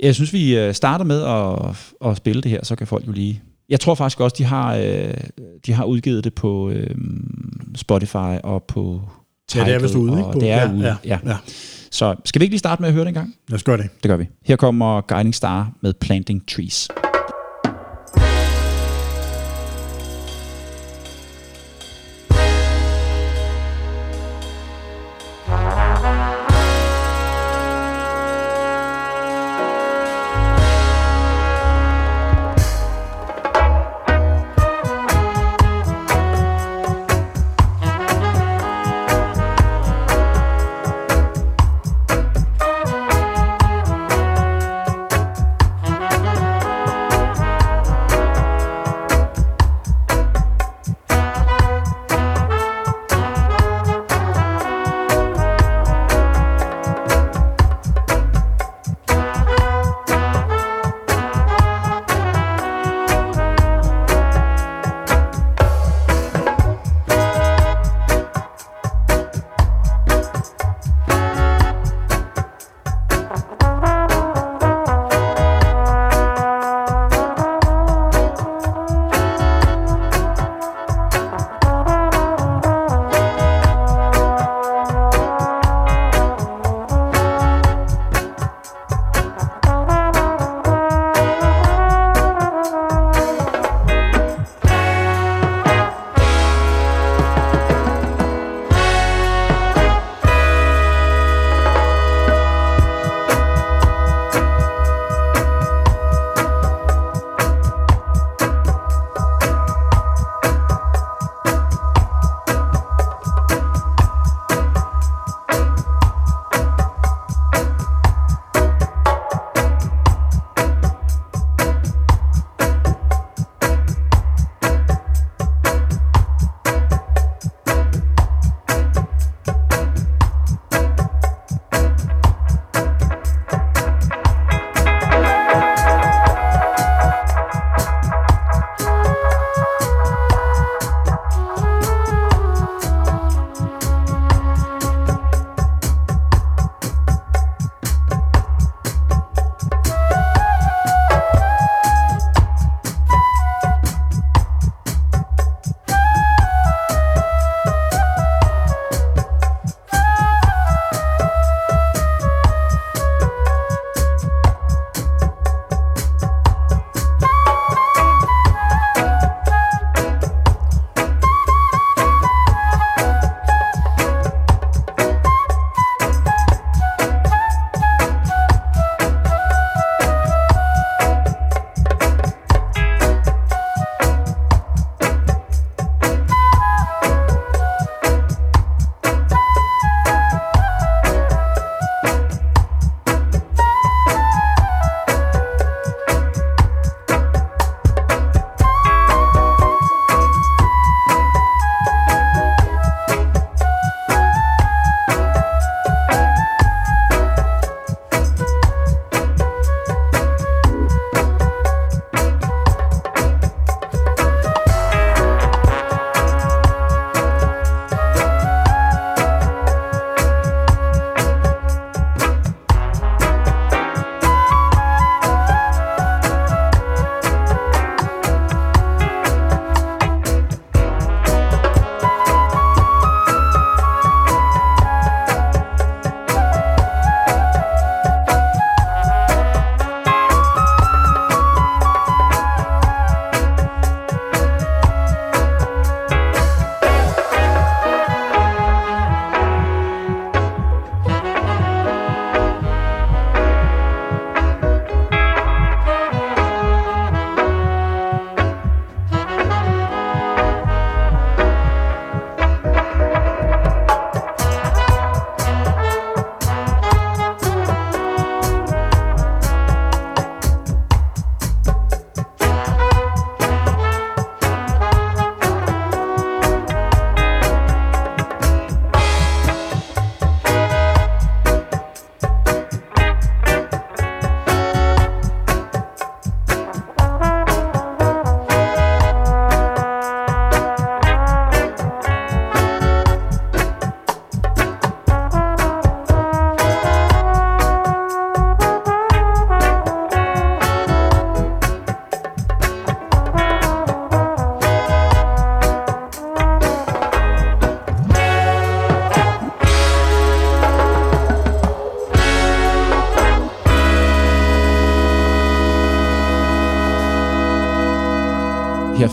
Jeg synes, vi øh, starter med at, at spille det her, så kan folk jo lige jeg tror faktisk også, de har, øh, de har udgivet det på øh, Spotify og på Tidal. Ja, det er vist ude, ikke? På, det er ja, ude, ja, ja. ja. Så skal vi ikke lige starte med at høre det en gang? Lad os gøre det. Det gør vi. Her kommer Guiding Star med Planting Trees.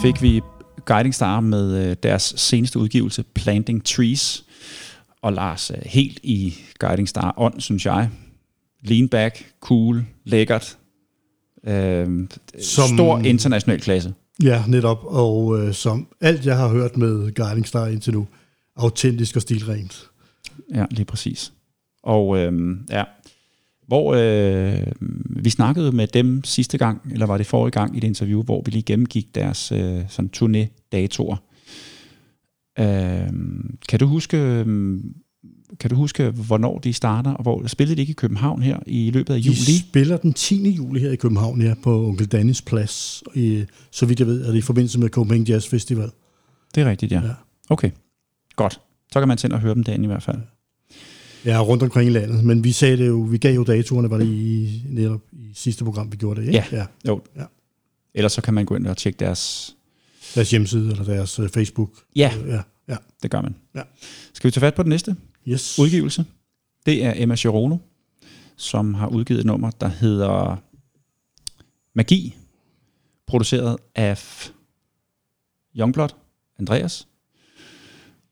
Fik vi Guiding Star med øh, deres seneste udgivelse, Planting Trees. Og Lars, helt i Guiding Star ånd, synes jeg. Lean back, cool, lækkert. Øh, som, stor international klasse. Ja, netop. Og øh, som alt, jeg har hørt med Guiding Star indtil nu, autentisk og stilrent. Ja, lige præcis. Og øh, ja, hvor øh, vi snakkede med dem sidste gang, eller var det forrige gang i et interview, hvor vi lige gennemgik deres øh, sådan turné-datoer. Øh, kan du huske, øh, kan du huske, hvornår de starter, og hvor spillede de ikke i København her i løbet af juli? De spiller den 10. juli her i København, ja, på Onkel Dannis Plads. I, så vidt jeg ved, er det i forbindelse med Copenhagen Jazz Festival. Det er rigtigt, ja. ja. Okay, godt. Så kan man tænde og høre dem derinde i hvert fald. Ja, rundt omkring i landet. Men vi sagde det jo, vi gav jo datoerne, var det i, netop i sidste program, vi gjorde det, ikke? Ja, ja. jo. Ja. Ellers så kan man gå ind og tjekke deres... Deres hjemmeside eller deres uh, Facebook. Ja, uh, ja, ja, det gør man. Ja. Skal vi tage fat på den næste yes. udgivelse? Det er Emma Girono, som har udgivet et nummer, der hedder Magi, produceret af Youngblood, Andreas.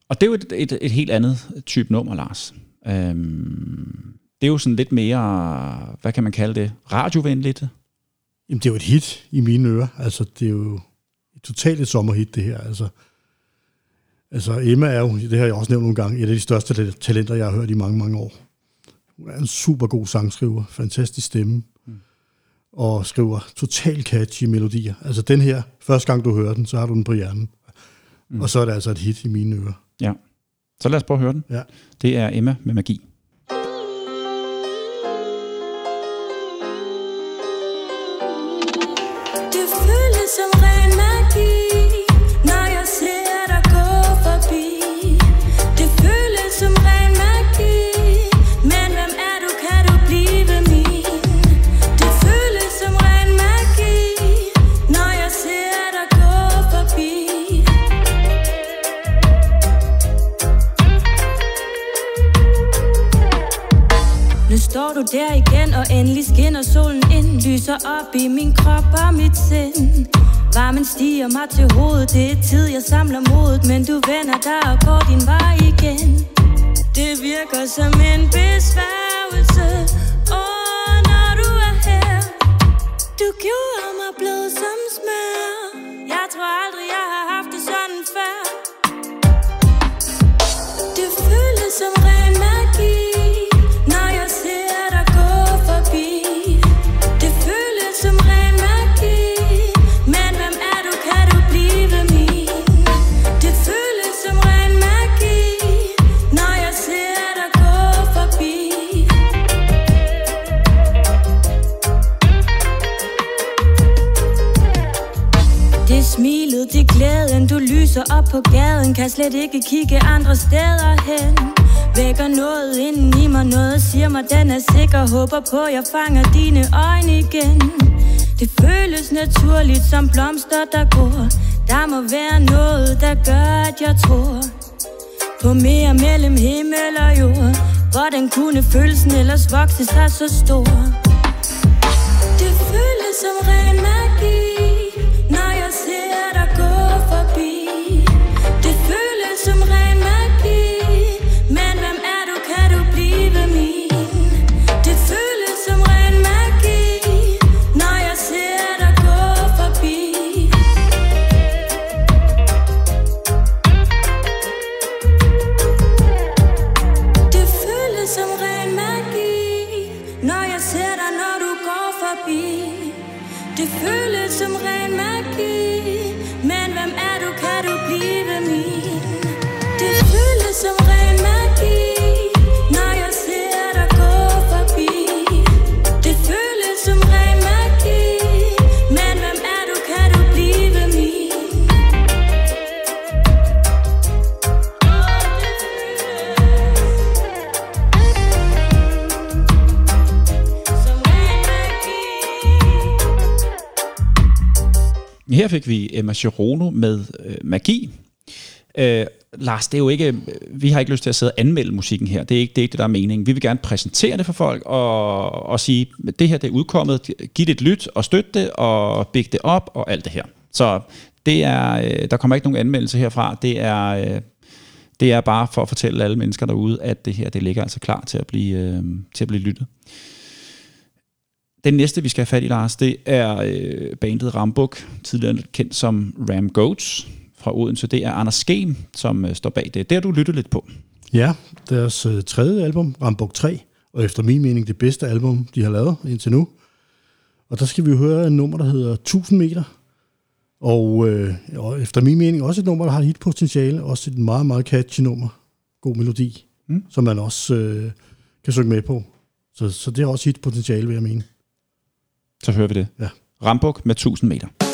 Og det er jo et, et, et helt andet type nummer, Lars. Øhm, det er jo sådan lidt mere, hvad kan man kalde det, radiovenligt? Jamen, det er jo et hit i mine ører. Altså, det er jo et totalt et sommerhit, det her. Altså, altså, Emma er jo, det har jeg også nævnt nogle gange, et af de største talenter, jeg har hørt i mange, mange år. Hun er en super god sangskriver, fantastisk stemme, mm. og skriver totalt catchy melodier. Altså, den her, første gang du hører den, så har du den på hjernen. Mm. Og så er det altså et hit i mine ører. Ja. Så lad os prøve at høre den. Ja. Det er Emma med magi. Du der igen, og endelig skinner solen ind Lyser op i min krop og mit sind. Varmen stiger mig til hovedet, det er tid, jeg samler modet Men du vender dig og går din vej igen. Det virker som en besværgelse. Åh, oh, når du er her. Du gjorde mig blød som smør Jeg tror aldrig, lyser op på gaden Kan slet ikke kigge andre steder hen. Vækker noget inden i mig Noget siger mig den er sikker. Håber på jeg fanger dine øjne igen. Det føles naturligt som blomster der går Der må være noget der gør at jeg tror På mere mellem himmel og jord. Hvordan kunne følelsen ellers vokse sig så stor? Det føles som ren magi. Her fik vi øh, Emma Girono med øh, Magi. Øh, Lars, det er jo ikke, øh, vi har ikke lyst til at sidde og anmelde musikken her. Det er ikke det, er ikke det der er meningen. Vi vil gerne præsentere det for folk og, og sige, det her det er udkommet, giv det et lyt og støtte det og big det op og alt det her. Så det er, øh, der kommer ikke nogen anmeldelse herfra. Det er, øh, det er bare for at fortælle alle mennesker derude, at det her det ligger altså klar til at blive, øh, til at blive lyttet. Den næste, vi skal have fat i, Lars, det er øh, bandet Rambuk, tidligere kendt som Ram Goats fra Odense. Det er Anders Skem, som øh, står bag det. Det har du lyttet lidt på. Ja, deres øh, tredje album, Rambuk 3, og efter min mening det bedste album, de har lavet indtil nu. Og der skal vi høre et nummer, der hedder 1000 meter. Og, øh, og efter min mening også et nummer, der har et hitpotentiale. Også et meget, meget catchy nummer. God melodi, mm. som man også øh, kan synge med på. Så, så det har også et potentiale, vil jeg mene. Så hører vi det. Ja. Rambuk med 1000 meter.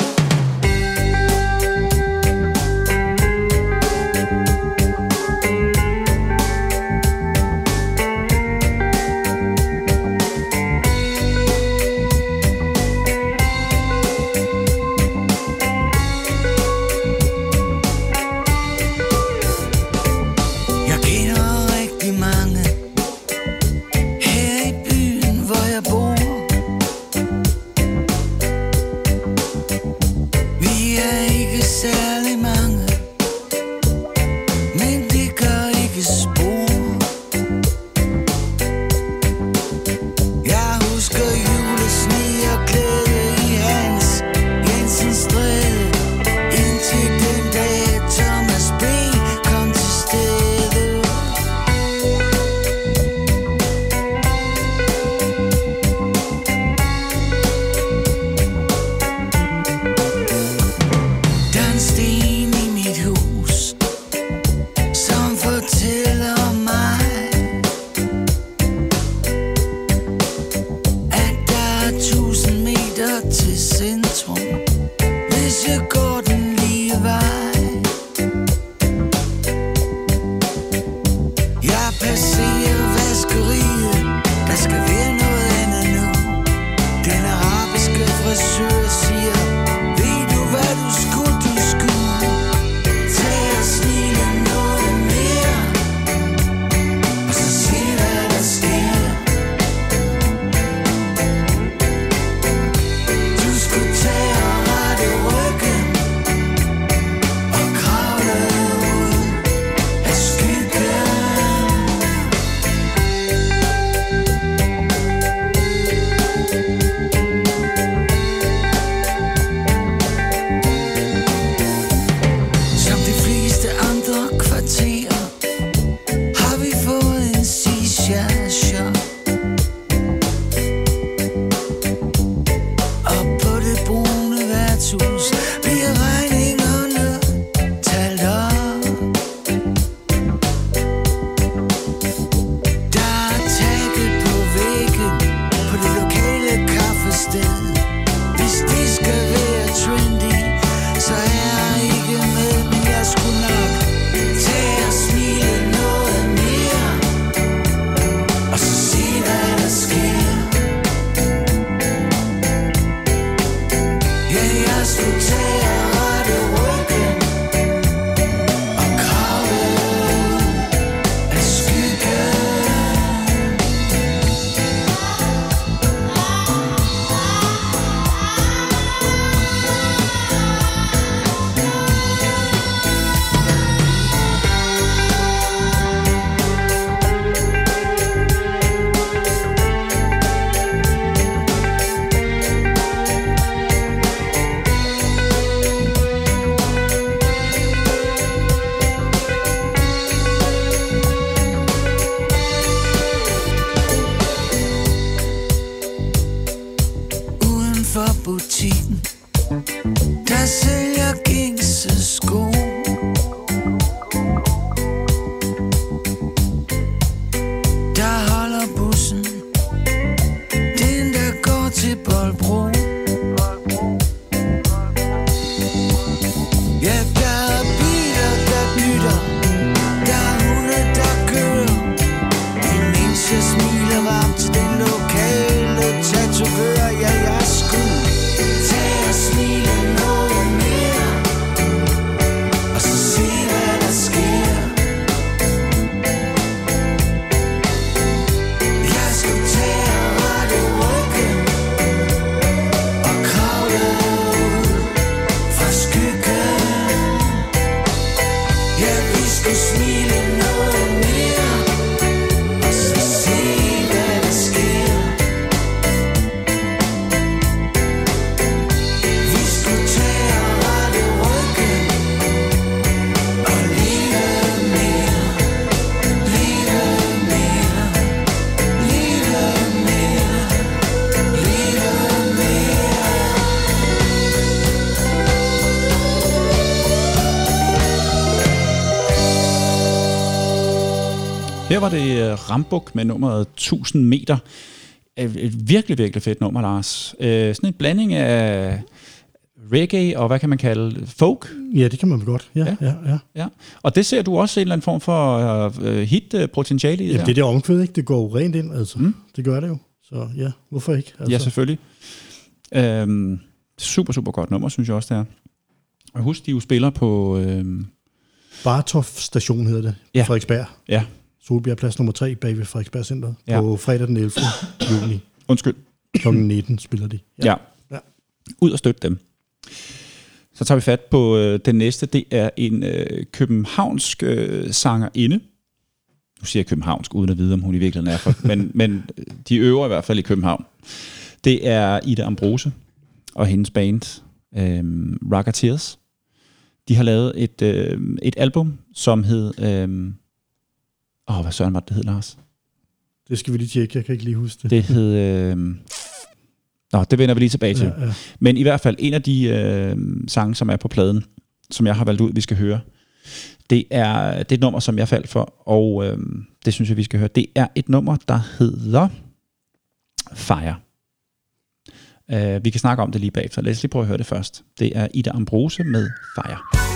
Var det øh, Rambuk med nummeret 1000 meter. Øh, Et virkelig, virkelig fedt nummer, Lars. Øh, Sådan en blanding af reggae og hvad kan man kalde folk. Ja, det kan man vel godt. Ja, Ja. ja, ja. ja. Og det ser du også en eller anden form for øh, hit-potentiale i det Jamen, der? det er det omkvæd, ikke? Det går jo rent ind, altså. Mm. Det gør det jo. Så ja, hvorfor ikke? Altså, Ja, selvfølgelig. Øhm, super, super godt nummer, synes jeg også, det er. Og husk, de jo spiller på... Øhm, Bartof station hedder det. Ja. Frederiksberg. ja, Solbjerg plads nummer 3 bag ved Frederiksberg Center. Ja. På fredag den 11. juni undskyld. kl. 19 spiller de. Ja. ja. Ja. Ud og støtte dem. Så tager vi fat på øh, den næste. Det er en øh, københavnsk øh, sangerinde. Nu siger jeg københavnsk, uden at vide, om hun i virkeligheden er for. men, men øh, de øver i hvert fald i København. Det er Ida Ambrose og hendes band øh, Rocketeers. De har lavet et, øh, et album, som hed... Øh, åh, hvad søren var det, det hed, Lars? Det skal vi lige tjekke. Jeg kan ikke lige huske det. Det hed... Øh, nå, det vender vi lige tilbage til. Ja, ja. Men i hvert fald en af de øh, sange, som er på pladen, som jeg har valgt ud, vi skal høre, det er, det er et nummer, som jeg faldt for, og øh, det synes jeg, vi skal høre. Det er et nummer, der hedder Fire. Uh, vi kan snakke om det lige bagefter. Lad os lige prøve at høre det først. Det er Ida Ambrose med. Fire,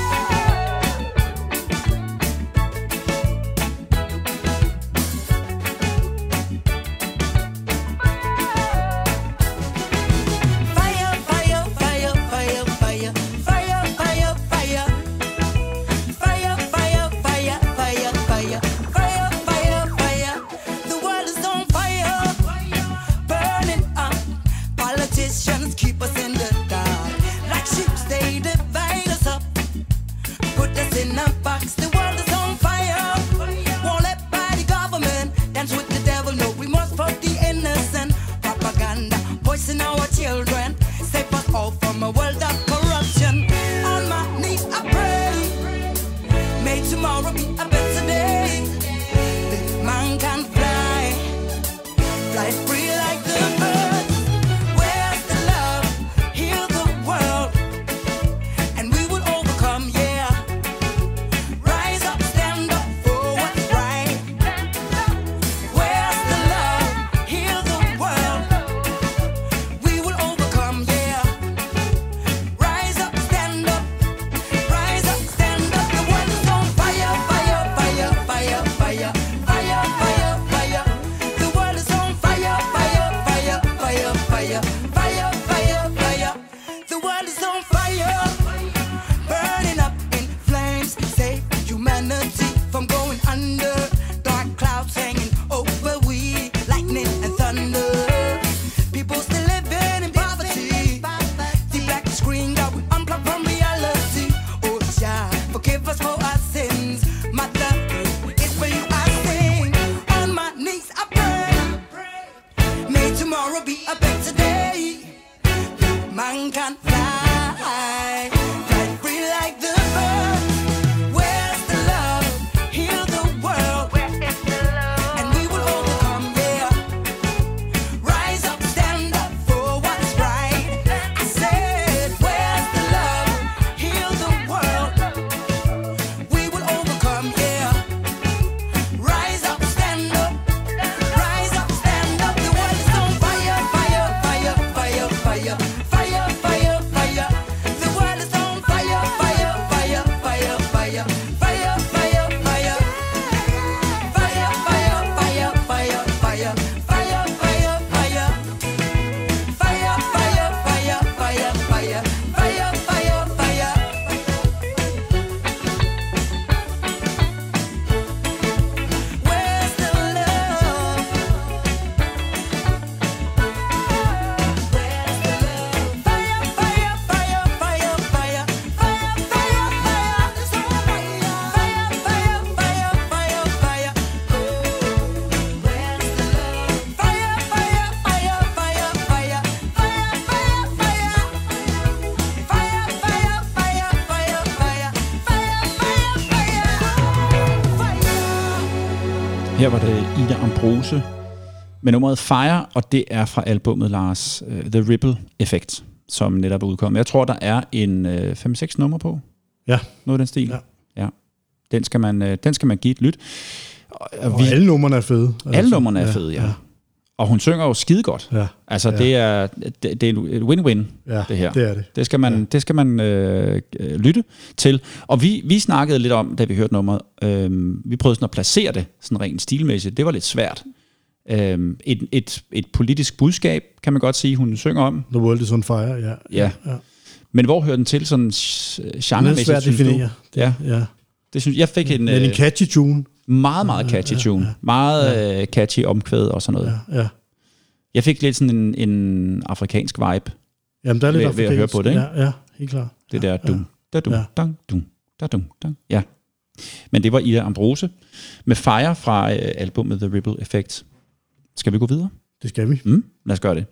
Her var det Ida Ambrose med nummeret Fire, og det er fra albummet Lars uh, The Ripple Effect, som netop er udkommet. Jeg tror, der er en uh, 5-6 nummer på. Ja. Noget af den stil. Ja. ja. Den, skal man, uh, den skal man give et lyt. Og, Og alle numrene er fede. alle Altså, numrene er fede, ja. ja. Og hun synger jo skide godt. Ja, Altså, ja. det er, det, det er et win-win, ja, det her. det er det. Det skal man, ja. det skal man øh, lytte til. Og vi, vi snakkede lidt om, da vi hørte nummeret, øh, vi prøvede sådan at placere det sådan rent stilmæssigt. Det var lidt svært. Øh, et, et, et politisk budskab, kan man godt sige, hun synger om. The World is on Fire, ja. Ja. ja. Men hvor hører den til sådan sh- Det er genremæssigt, svært at synes definere. du? Ja, ja. det synes jeg fik en, Men en øh, catchy tune. Meget, meget catchy tune. Meget øh, catchy omkvæd og sådan noget. Ja, ja. Jeg fik lidt sådan en, en afrikansk vibe. Jamen, der er lidt Ved- ved at høre afrikansk. på det, ikke? Ja, ja, helt klart. Det der dum, da dum, Ja. dang, dum, da dum, dang. Ja. Men det var Ida Ambrose med Fire fra øh, albumet The Ripple Effect. Skal vi gå videre? Det skal vi. Mm, lad os gøre det.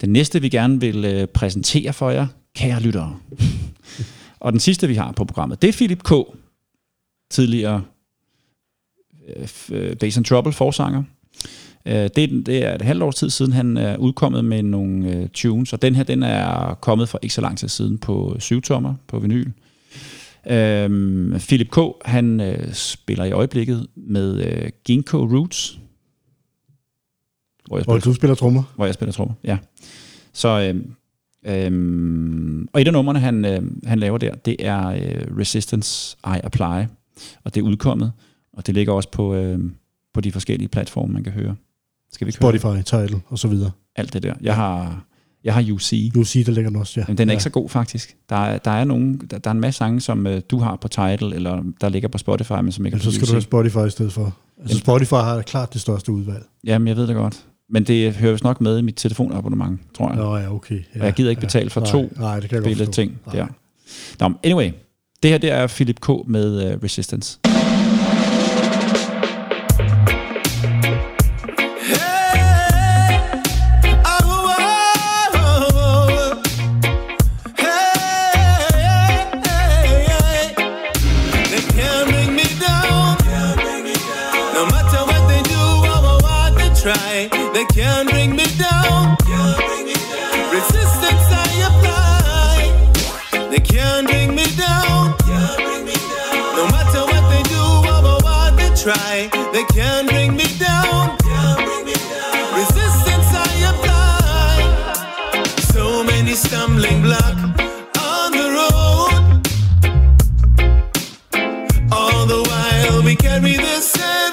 Den næste, vi gerne vil øh, præsentere for jer, kære lyttere. og den sidste, vi har på programmet, det er Philip K., tidligere øh, f- øh, Bass and Trouble forsanger. Øh, det, er- det er et halvt års tid siden, han er udkommet med nogle øh, tunes, og den her, den er kommet for ikke så lang tid siden på syvtommer på vinyl. Øhm, Philip K., han øh, spiller i øjeblikket med øh, Ginkgo Roots, hvor jeg spiller Og du spiller trommer. hvor jeg spiller trommer. Ja. Så, øhm, øhm, og et af numrene, han, øhm, han laver der, det er øh, Resistance I Apply, og det er udkommet, og det ligger også på, øhm, på de forskellige platforme, man kan høre. Skal vi ikke høre Spotify, Tidal og så videre. alt det der? Jeg har, jeg har UC, Du siger, der ligger den også, ja. men den er ja. ikke så god faktisk. Der er, der er, nogen, der, der er en masse sange, som øh, du har på Tidal, eller der ligger på Spotify, men som ikke er Ellers så på skal du UC. have Spotify i stedet for. Altså Jamen. Spotify har klart det største udvalg. Jamen, jeg ved det godt. Men det hører vist nok med i mit telefonabonnement, tror jeg. Nå ja, okay. Ja, Og jeg gider ikke betale for nej, to nej, det kan jeg spille ting Nej. der. Nå, anyway. Det her, det er Philip K. med uh, Resistance. They can't bring me down. Resistance I apply. So many stumbling blocks on the road. All the while we carry this heavy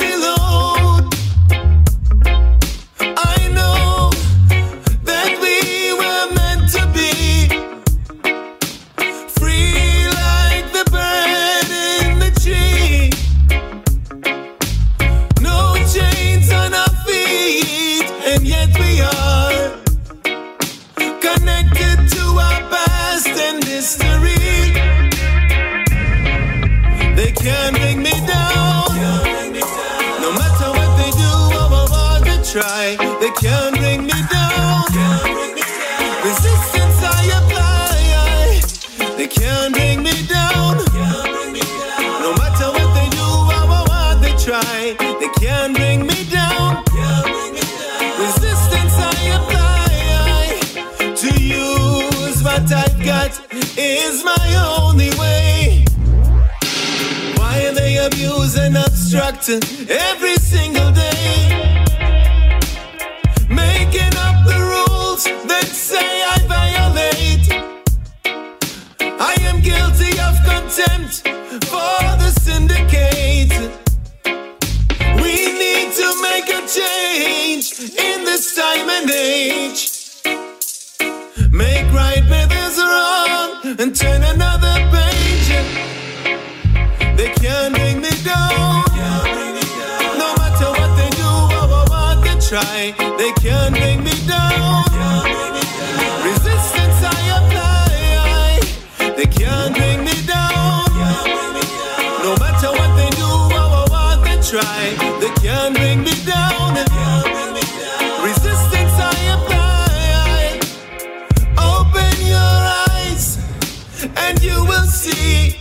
and you will see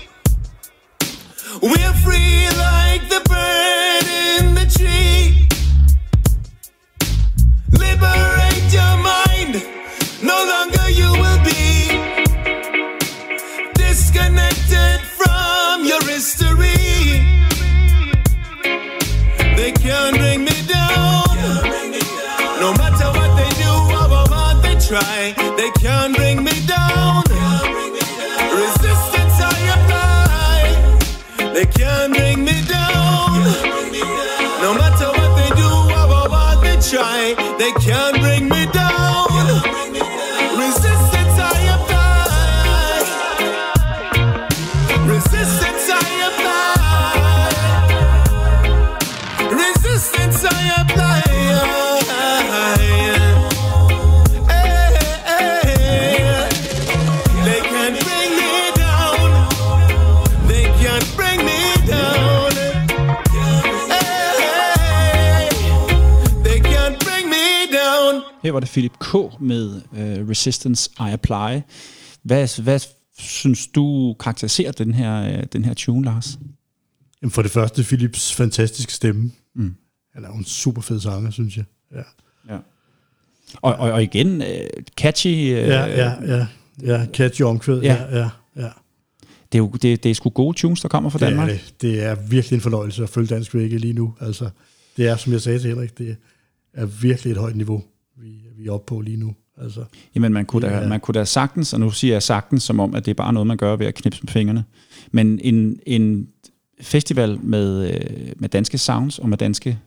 we're free like the bird in the tree. Liberate your mind, no longer you will be disconnected from your history. They can't bring me down, no matter what they do or what they try. Var det Philip K. med uh, Resistance I Apply. Hvad, hvad synes du karakteriserer den her, uh, den her tune, Lars? Jamen for det første, Philips fantastiske stemme. Mm. Han er jo en super fed sanger, synes jeg. Ja, Ja. Og, og, og igen, uh, catchy. Uh, ja, ja, ja. ja catchy omkvæd. Ja. Ja, ja, ja. Det er jo det, det er sgu gode tunes, der kommer fra Det Danmark. er, det. det er virkelig en fornøjelse at følge dansk reggae lige nu. Altså, det er, som jeg sagde til Henrik, det er virkelig et højt niveau, vi, er oppe på lige nu. Altså, Jamen, man kunne, da, Ja. man kunne da sagtens, og nu siger jeg sagtens, som om, at det er bare noget, man gør ved at knipse med fingrene. Men en, en festival med, øh, med danske sounds og med danske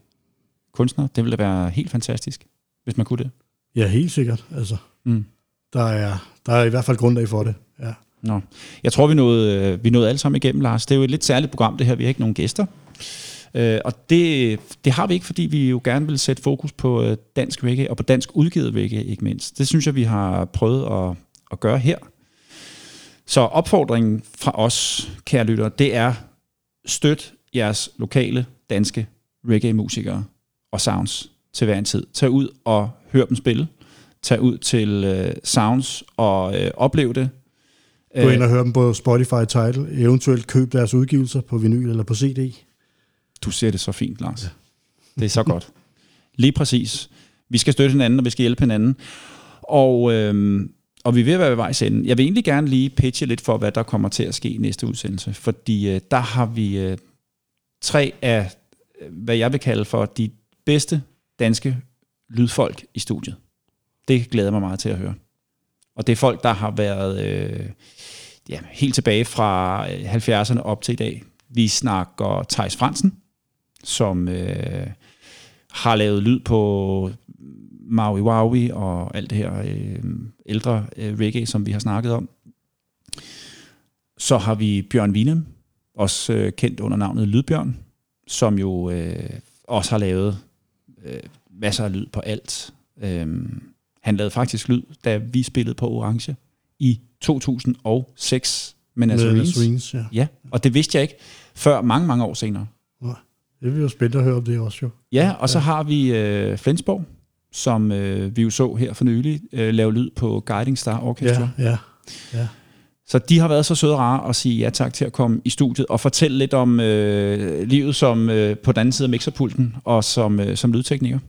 kunstnere, det ville da være helt fantastisk, hvis man kunne det. ja, helt sikkert. Altså, Mm. der, er, der er i hvert fald grundlag for det. Ja. Nå. Jeg tror, vi nåede, øh, vi nåede alle sammen igennem, Lars. Det er jo et lidt særligt program, det her. Vi har ikke nogen gæster. Øh, og det, det har vi ikke, fordi vi jo gerne vil sætte fokus på øh, dansk reggae, og på dansk udgivet reggae, ikke mindst. Det synes jeg, vi har prøvet at, at gøre her. Så opfordringen fra os, kære lyttere, det er støt jeres lokale danske reggae-musikere og sounds til hver en tid. Tag ud og hør dem spille. Tag ud til øh, sounds og øh, oplev det. Gå ind og hør dem på Spotify Title, eventuelt køb deres udgivelser på vinyl eller på CD. Du ser det så fint, Lars. Ja. Det er så godt. Lige præcis. Vi skal støtte hinanden, og vi skal hjælpe hinanden. Og, øhm, og vi er ved at være ved vejs ende. Jeg vil egentlig gerne lige pitche lidt for, hvad der kommer til at ske i næste udsendelse. Fordi øh, der har vi øh, tre af, øh, hvad jeg vil kalde for, de bedste danske lydfolk i studiet. Det glæder mig meget til at høre. Og det er folk, der har været øh, ja, helt tilbage fra øh, 70'erne op til i dag. Vi snakker Thijs Fransen, som øh, har lavet lyd på Maui Waui og alt det her øh, ældre øh, reggae, som vi har snakket om. Så har vi Bjørn Wienem, også øh, kendt under navnet Lydbjørn, som jo øh, også har lavet øh, masser af lyd på alt. Øh, han lavede faktisk lyd, da vi spillede på Orange i 2006 med Med Nazarines. Nazarines, ja. Ja, og det vidste jeg ikke før mange, mange år senere. Det bliver jo spændende at høre om det også jo. Ja, og så har vi øh, Flensborg, som øh, vi jo så her for nylig, øh, lave lyd på Guiding Star Orchestra. Ja, ja. Så de har været så søde og rare at sige ja tak til at komme i studiet og fortælle lidt om øh, livet som øh, på den anden side af mixerpulten og som, øh, som lydtekniker.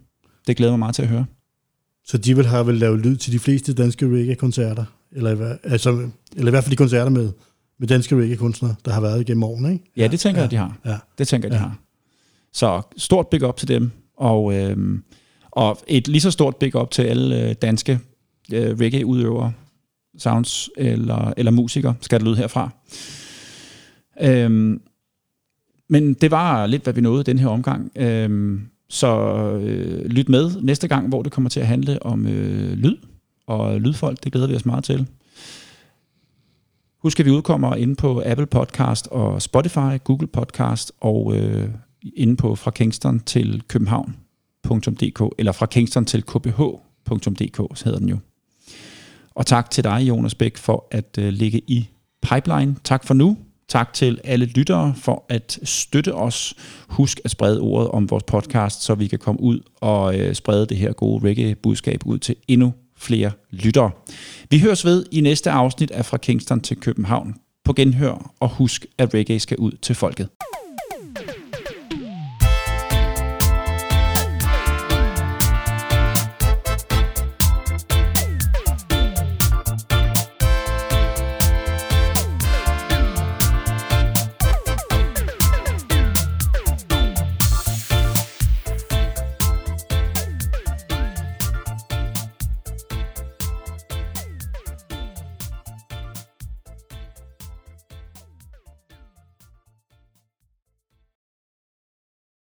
Det glæder mig meget til at høre. Så de vil have vel lavet lyd til de fleste danske reggae-koncerter, eller, altså, eller i hvert fald de koncerter med, med danske reggae-kunstnere, der har været igennem årene, ikke? Ja, det tænker ja, jeg, de har. Ja. Det tænker jeg, de Ja. har. Så stort big up til dem, og, øh, og et lige så stort big up til alle øh, danske øh, reggae-udøvere, sounds eller, eller musikere, skal det lyde herfra. Øhm, men det var lidt, hvad vi nåede den her omgang. Øhm, så øh, lyt med næste gang, hvor det kommer til at handle om øh, lyd og lydfolk. Det glæder vi os meget til. Husk, at vi udkommer inde på Apple Podcast og Spotify, Google Podcast og øh, inde på fra Kingston til København.dk eller fra Kingston til kbh.dk, så hedder den jo. Og tak til dig, Jonas Bæk, for at øh, ligge i pipeline. Tak for nu. Tak til alle lyttere for at støtte os. Husk at sprede ordet om vores podcast, så vi kan komme ud og øh, sprede det her gode reggae-budskab ud til endnu flere lyttere. Vi høres ved i næste afsnit af Fra Kingston til København. På genhør, og husk, at reggae skal ud til folket.